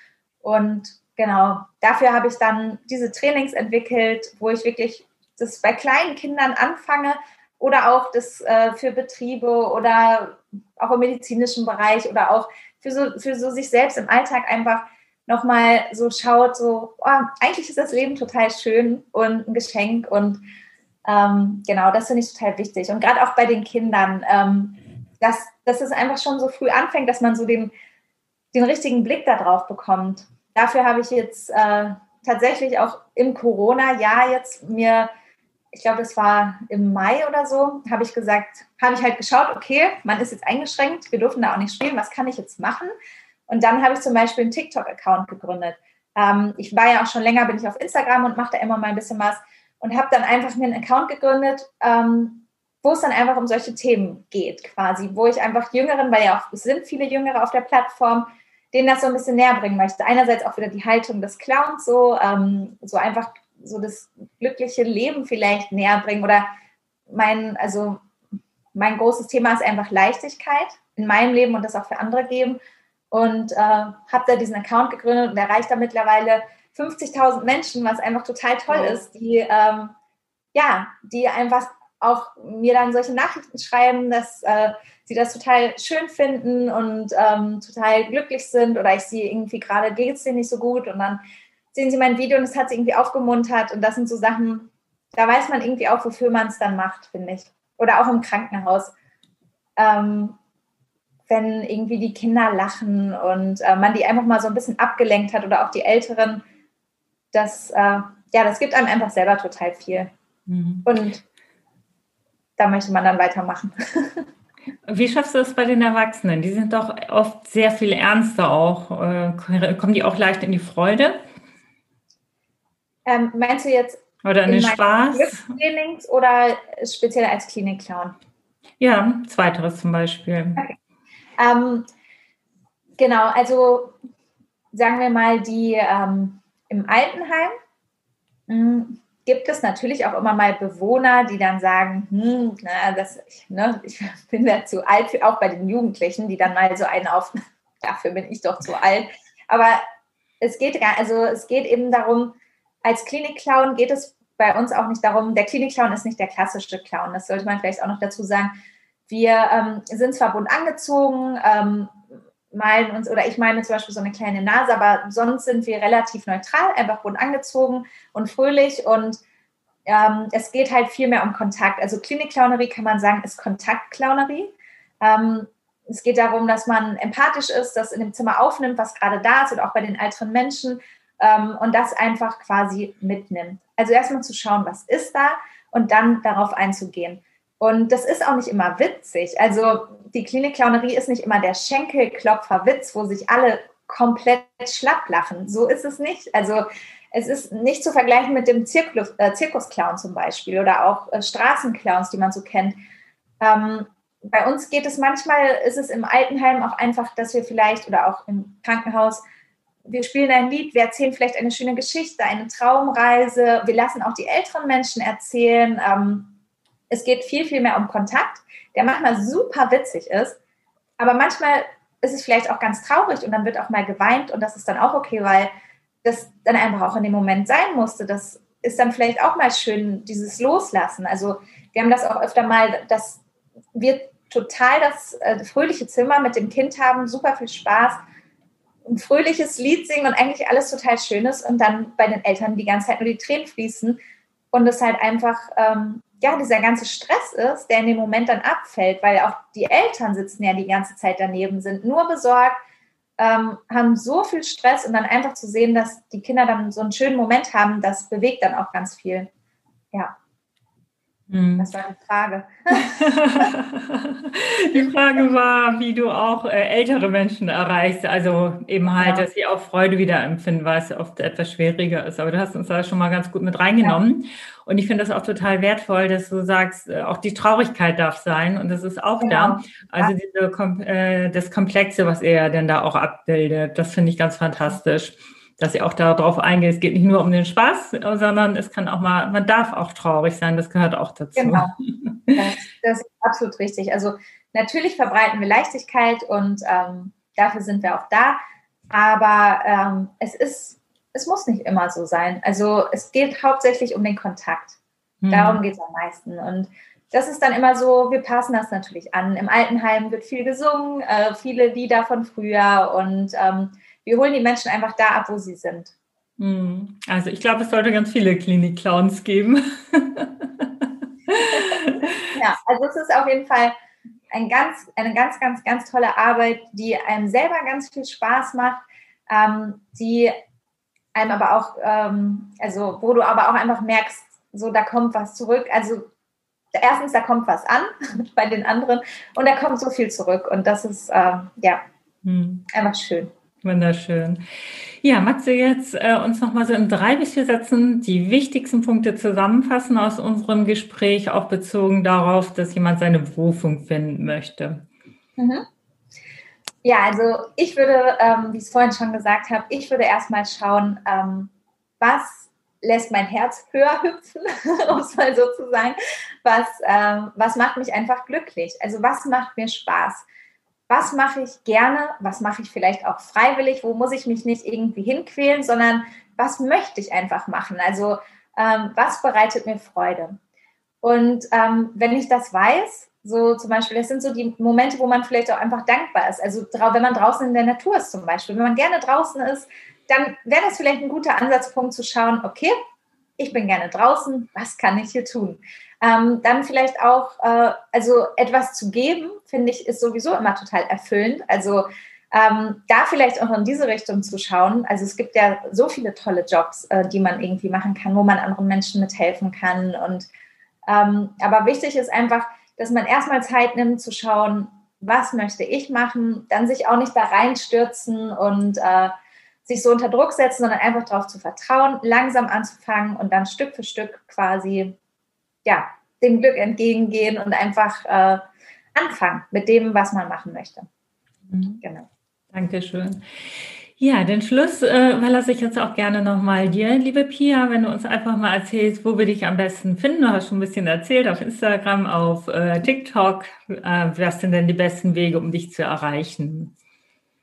Und genau, dafür habe ich dann diese Trainings entwickelt, wo ich wirklich das bei kleinen Kindern anfange oder auch das äh, für Betriebe oder auch im medizinischen Bereich oder auch für so, für so sich selbst im Alltag einfach nochmal so schaut, so, oh, eigentlich ist das Leben total schön und ein Geschenk und ähm, genau, das finde ich total wichtig. Und gerade auch bei den Kindern, ähm, dass, dass es einfach schon so früh anfängt, dass man so den, den richtigen Blick darauf bekommt. Dafür habe ich jetzt äh, tatsächlich auch im Corona-Jahr jetzt mir ich glaube, das war im Mai oder so, habe ich gesagt, habe ich halt geschaut, okay, man ist jetzt eingeschränkt, wir dürfen da auch nicht spielen, was kann ich jetzt machen? Und dann habe ich zum Beispiel einen TikTok-Account gegründet. Ähm, ich war ja auch schon länger, bin ich auf Instagram und mache da immer mal ein bisschen was und habe dann einfach mir einen Account gegründet, ähm, wo es dann einfach um solche Themen geht, quasi, wo ich einfach Jüngeren, weil ja auch es sind viele Jüngere auf der Plattform, denen das so ein bisschen näher bringen möchte. Einerseits auch wieder die Haltung des Clowns, so, ähm, so einfach so das glückliche Leben vielleicht näher bringen oder mein, also mein großes Thema ist einfach Leichtigkeit in meinem Leben und das auch für andere geben. Und äh, habe da diesen Account gegründet und erreicht da mittlerweile 50.000 Menschen, was einfach total toll ist, die, ähm, ja, die einfach auch mir dann solche Nachrichten schreiben, dass äh, sie das total schön finden und ähm, total glücklich sind oder ich sie irgendwie gerade geht es denen nicht so gut und dann sehen Sie mein Video und es hat Sie irgendwie aufgemuntert. Und das sind so Sachen, da weiß man irgendwie auch, wofür man es dann macht, finde ich. Oder auch im Krankenhaus. Ähm, wenn irgendwie die Kinder lachen und äh, man die einfach mal so ein bisschen abgelenkt hat oder auch die Älteren, das, äh, ja, das gibt einem einfach selber total viel. Mhm. Und da möchte man dann weitermachen. Wie schaffst du das bei den Erwachsenen? Die sind doch oft sehr viel ernster auch. Äh, kommen die auch leicht in die Freude? Ähm, meinst du jetzt oder in den Spaß? Oder speziell als Klinikclown? Ja, zweiteres zum Beispiel. Okay. Ähm, genau, also sagen wir mal, die ähm, im Altenheim mh, hm, gibt es natürlich auch immer mal Bewohner, die dann sagen, hm, na, das, ich, ne, ich bin da zu alt, für, auch bei den Jugendlichen, die dann mal so einen auf, dafür bin ich doch zu alt. Aber es geht, also es geht eben darum, als Klinikclown geht es bei uns auch nicht darum, der Klinikclown ist nicht der klassische Clown, das sollte man vielleicht auch noch dazu sagen. Wir ähm, sind zwar bunt angezogen, ähm, malen uns, oder ich meine zum Beispiel so eine kleine Nase, aber sonst sind wir relativ neutral, einfach bunt angezogen und fröhlich und ähm, es geht halt viel mehr um Kontakt. Also Klinikclownerie kann man sagen, ist Kontaktclownerie. Ähm, es geht darum, dass man empathisch ist, das in dem Zimmer aufnimmt, was gerade da ist und auch bei den älteren Menschen ähm, und das einfach quasi mitnimmt. Also erstmal zu schauen, was ist da und dann darauf einzugehen. Und das ist auch nicht immer witzig. Also die Klinikclownerie ist nicht immer der Schenkelklopfer-Witz, wo sich alle komplett schlapp lachen. So ist es nicht. Also es ist nicht zu vergleichen mit dem Zirkus, äh, Zirkusclown zum Beispiel oder auch äh, Straßenclowns, die man so kennt. Ähm, bei uns geht es manchmal, ist es im Altenheim auch einfach, dass wir vielleicht oder auch im Krankenhaus wir spielen ein Lied, wir erzählen vielleicht eine schöne Geschichte, eine Traumreise. Wir lassen auch die älteren Menschen erzählen. Ähm, es geht viel, viel mehr um Kontakt, der manchmal super witzig ist, aber manchmal ist es vielleicht auch ganz traurig und dann wird auch mal geweint und das ist dann auch okay, weil das dann einfach auch in dem Moment sein musste. Das ist dann vielleicht auch mal schön, dieses Loslassen. Also wir haben das auch öfter mal, dass wir total das äh, fröhliche Zimmer mit dem Kind haben, super viel Spaß ein fröhliches Lied singen und eigentlich alles total schön ist und dann bei den Eltern die ganze Zeit nur die Tränen fließen und es halt einfach, ähm, ja, dieser ganze Stress ist, der in dem Moment dann abfällt, weil auch die Eltern sitzen ja die ganze Zeit daneben, sind nur besorgt, ähm, haben so viel Stress und dann einfach zu sehen, dass die Kinder dann so einen schönen Moment haben, das bewegt dann auch ganz viel. Ja. Das war die Frage. die Frage war, wie du auch äh, ältere Menschen erreichst. Also eben halt, ja. dass sie auch Freude wieder empfinden, weil es oft etwas schwieriger ist. Aber du hast uns da schon mal ganz gut mit reingenommen. Ja. Und ich finde das auch total wertvoll, dass du sagst, äh, auch die Traurigkeit darf sein. Und das ist auch genau. da. Also diese, äh, das Komplexe, was er denn da auch abbildet, das finde ich ganz fantastisch dass ihr auch darauf eingeht, es geht nicht nur um den Spaß, sondern es kann auch mal, man darf auch traurig sein, das gehört auch dazu. Genau, das, das ist absolut richtig. Also natürlich verbreiten wir Leichtigkeit und ähm, dafür sind wir auch da, aber ähm, es ist, es muss nicht immer so sein. Also es geht hauptsächlich um den Kontakt. Hm. Darum geht es am meisten und das ist dann immer so, wir passen das natürlich an. Im Altenheim wird viel gesungen, äh, viele Lieder von früher und ähm, wir holen die Menschen einfach da ab, wo sie sind. Hm. Also ich glaube, es sollte ganz viele Klinik-Clowns geben. ja, also es ist auf jeden Fall ein ganz, eine ganz, ganz, ganz tolle Arbeit, die einem selber ganz viel Spaß macht, ähm, die einem aber auch, ähm, also wo du aber auch einfach merkst, so da kommt was zurück. Also erstens, da kommt was an bei den anderen und da kommt so viel zurück und das ist ähm, ja hm. einfach schön. Wunderschön. Ja, magst du jetzt äh, uns noch mal so in drei bis vier Sätzen die wichtigsten Punkte zusammenfassen aus unserem Gespräch, auch bezogen darauf, dass jemand seine Berufung finden möchte? Mhm. Ja, also ich würde, ähm, wie ich es vorhin schon gesagt habe, ich würde erstmal schauen, ähm, was lässt mein Herz höher hüpfen, um es mal so zu sagen. Was, ähm, was macht mich einfach glücklich? Also was macht mir Spaß? Was mache ich gerne, was mache ich vielleicht auch freiwillig, wo muss ich mich nicht irgendwie hinquälen, sondern was möchte ich einfach machen? Also ähm, was bereitet mir Freude? Und ähm, wenn ich das weiß, so zum Beispiel, das sind so die Momente, wo man vielleicht auch einfach dankbar ist. Also wenn man draußen in der Natur ist zum Beispiel, wenn man gerne draußen ist, dann wäre das vielleicht ein guter Ansatzpunkt zu schauen, okay, ich bin gerne draußen, was kann ich hier tun? Ähm, dann vielleicht auch, äh, also etwas zu geben, finde ich, ist sowieso immer total erfüllend. Also ähm, da vielleicht auch in diese Richtung zu schauen. Also es gibt ja so viele tolle Jobs, äh, die man irgendwie machen kann, wo man anderen Menschen mithelfen kann. Und ähm, aber wichtig ist einfach, dass man erstmal Zeit nimmt zu schauen, was möchte ich machen, dann sich auch nicht da reinstürzen und äh, sich so unter Druck setzen, sondern einfach darauf zu vertrauen, langsam anzufangen und dann Stück für Stück quasi ja, dem Glück entgegengehen und einfach äh, anfangen mit dem, was man machen möchte. Mhm. Genau. Dankeschön. Ja, den Schluss äh, überlasse ich jetzt auch gerne nochmal dir, liebe Pia, wenn du uns einfach mal erzählst, wo wir dich am besten finden. Du hast schon ein bisschen erzählt, auf Instagram, auf äh, TikTok. Äh, was sind denn die besten Wege, um dich zu erreichen?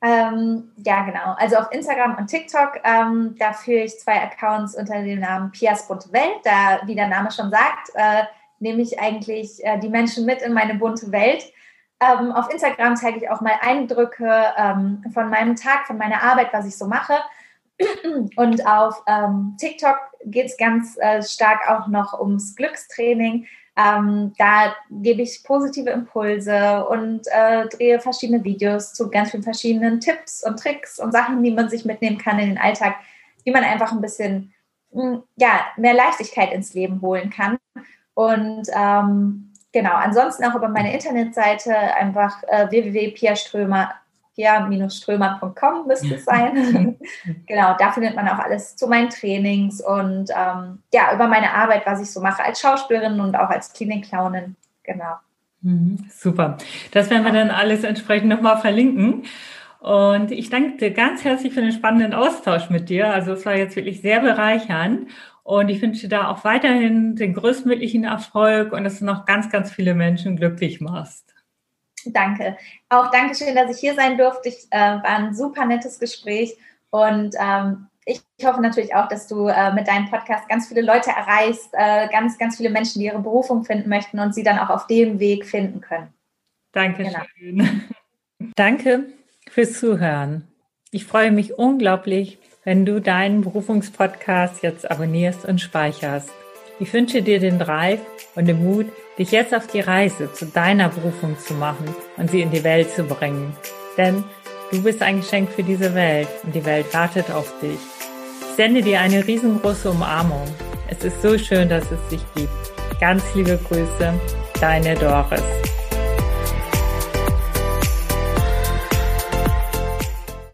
Ähm, ja, genau. Also auf Instagram und TikTok, ähm, da führe ich zwei Accounts unter dem Namen Pias bunte Welt. Da, wie der Name schon sagt, äh, nehme ich eigentlich äh, die Menschen mit in meine bunte Welt. Ähm, auf Instagram zeige ich auch mal Eindrücke ähm, von meinem Tag, von meiner Arbeit, was ich so mache. Und auf ähm, TikTok geht es ganz äh, stark auch noch ums Glückstraining. Ähm, da gebe ich positive Impulse und äh, drehe verschiedene Videos zu ganz vielen verschiedenen Tipps und Tricks und Sachen, die man sich mitnehmen kann in den Alltag, wie man einfach ein bisschen hm, ja, mehr Leichtigkeit ins Leben holen kann. Und ähm, genau, ansonsten auch über meine Internetseite einfach äh, www.piaströmer pia-strömer.com müsste es sein. genau, da findet man auch alles zu meinen Trainings und ähm, ja, über meine Arbeit, was ich so mache als Schauspielerin und auch als Klinikclownin. Genau. Mhm, super. Das werden wir dann alles entsprechend nochmal verlinken. Und ich danke dir ganz herzlich für den spannenden Austausch mit dir. Also es war jetzt wirklich sehr bereichernd. Und ich wünsche da auch weiterhin den größtmöglichen Erfolg und dass du noch ganz, ganz viele Menschen glücklich machst. Danke. Auch danke schön, dass ich hier sein durfte. Ich, äh, war ein super nettes Gespräch und ähm, ich hoffe natürlich auch, dass du äh, mit deinem Podcast ganz viele Leute erreichst, äh, ganz, ganz viele Menschen, die ihre Berufung finden möchten und sie dann auch auf dem Weg finden können. Dankeschön. Genau. Danke fürs Zuhören. Ich freue mich unglaublich, wenn du deinen Berufungspodcast jetzt abonnierst und speicherst. Ich wünsche dir den Drive und den Mut, dich jetzt auf die Reise zu deiner Berufung zu machen und sie in die Welt zu bringen. Denn du bist ein Geschenk für diese Welt und die Welt wartet auf dich. Ich sende dir eine riesengroße Umarmung. Es ist so schön, dass es dich gibt. Ganz liebe Grüße, deine Doris.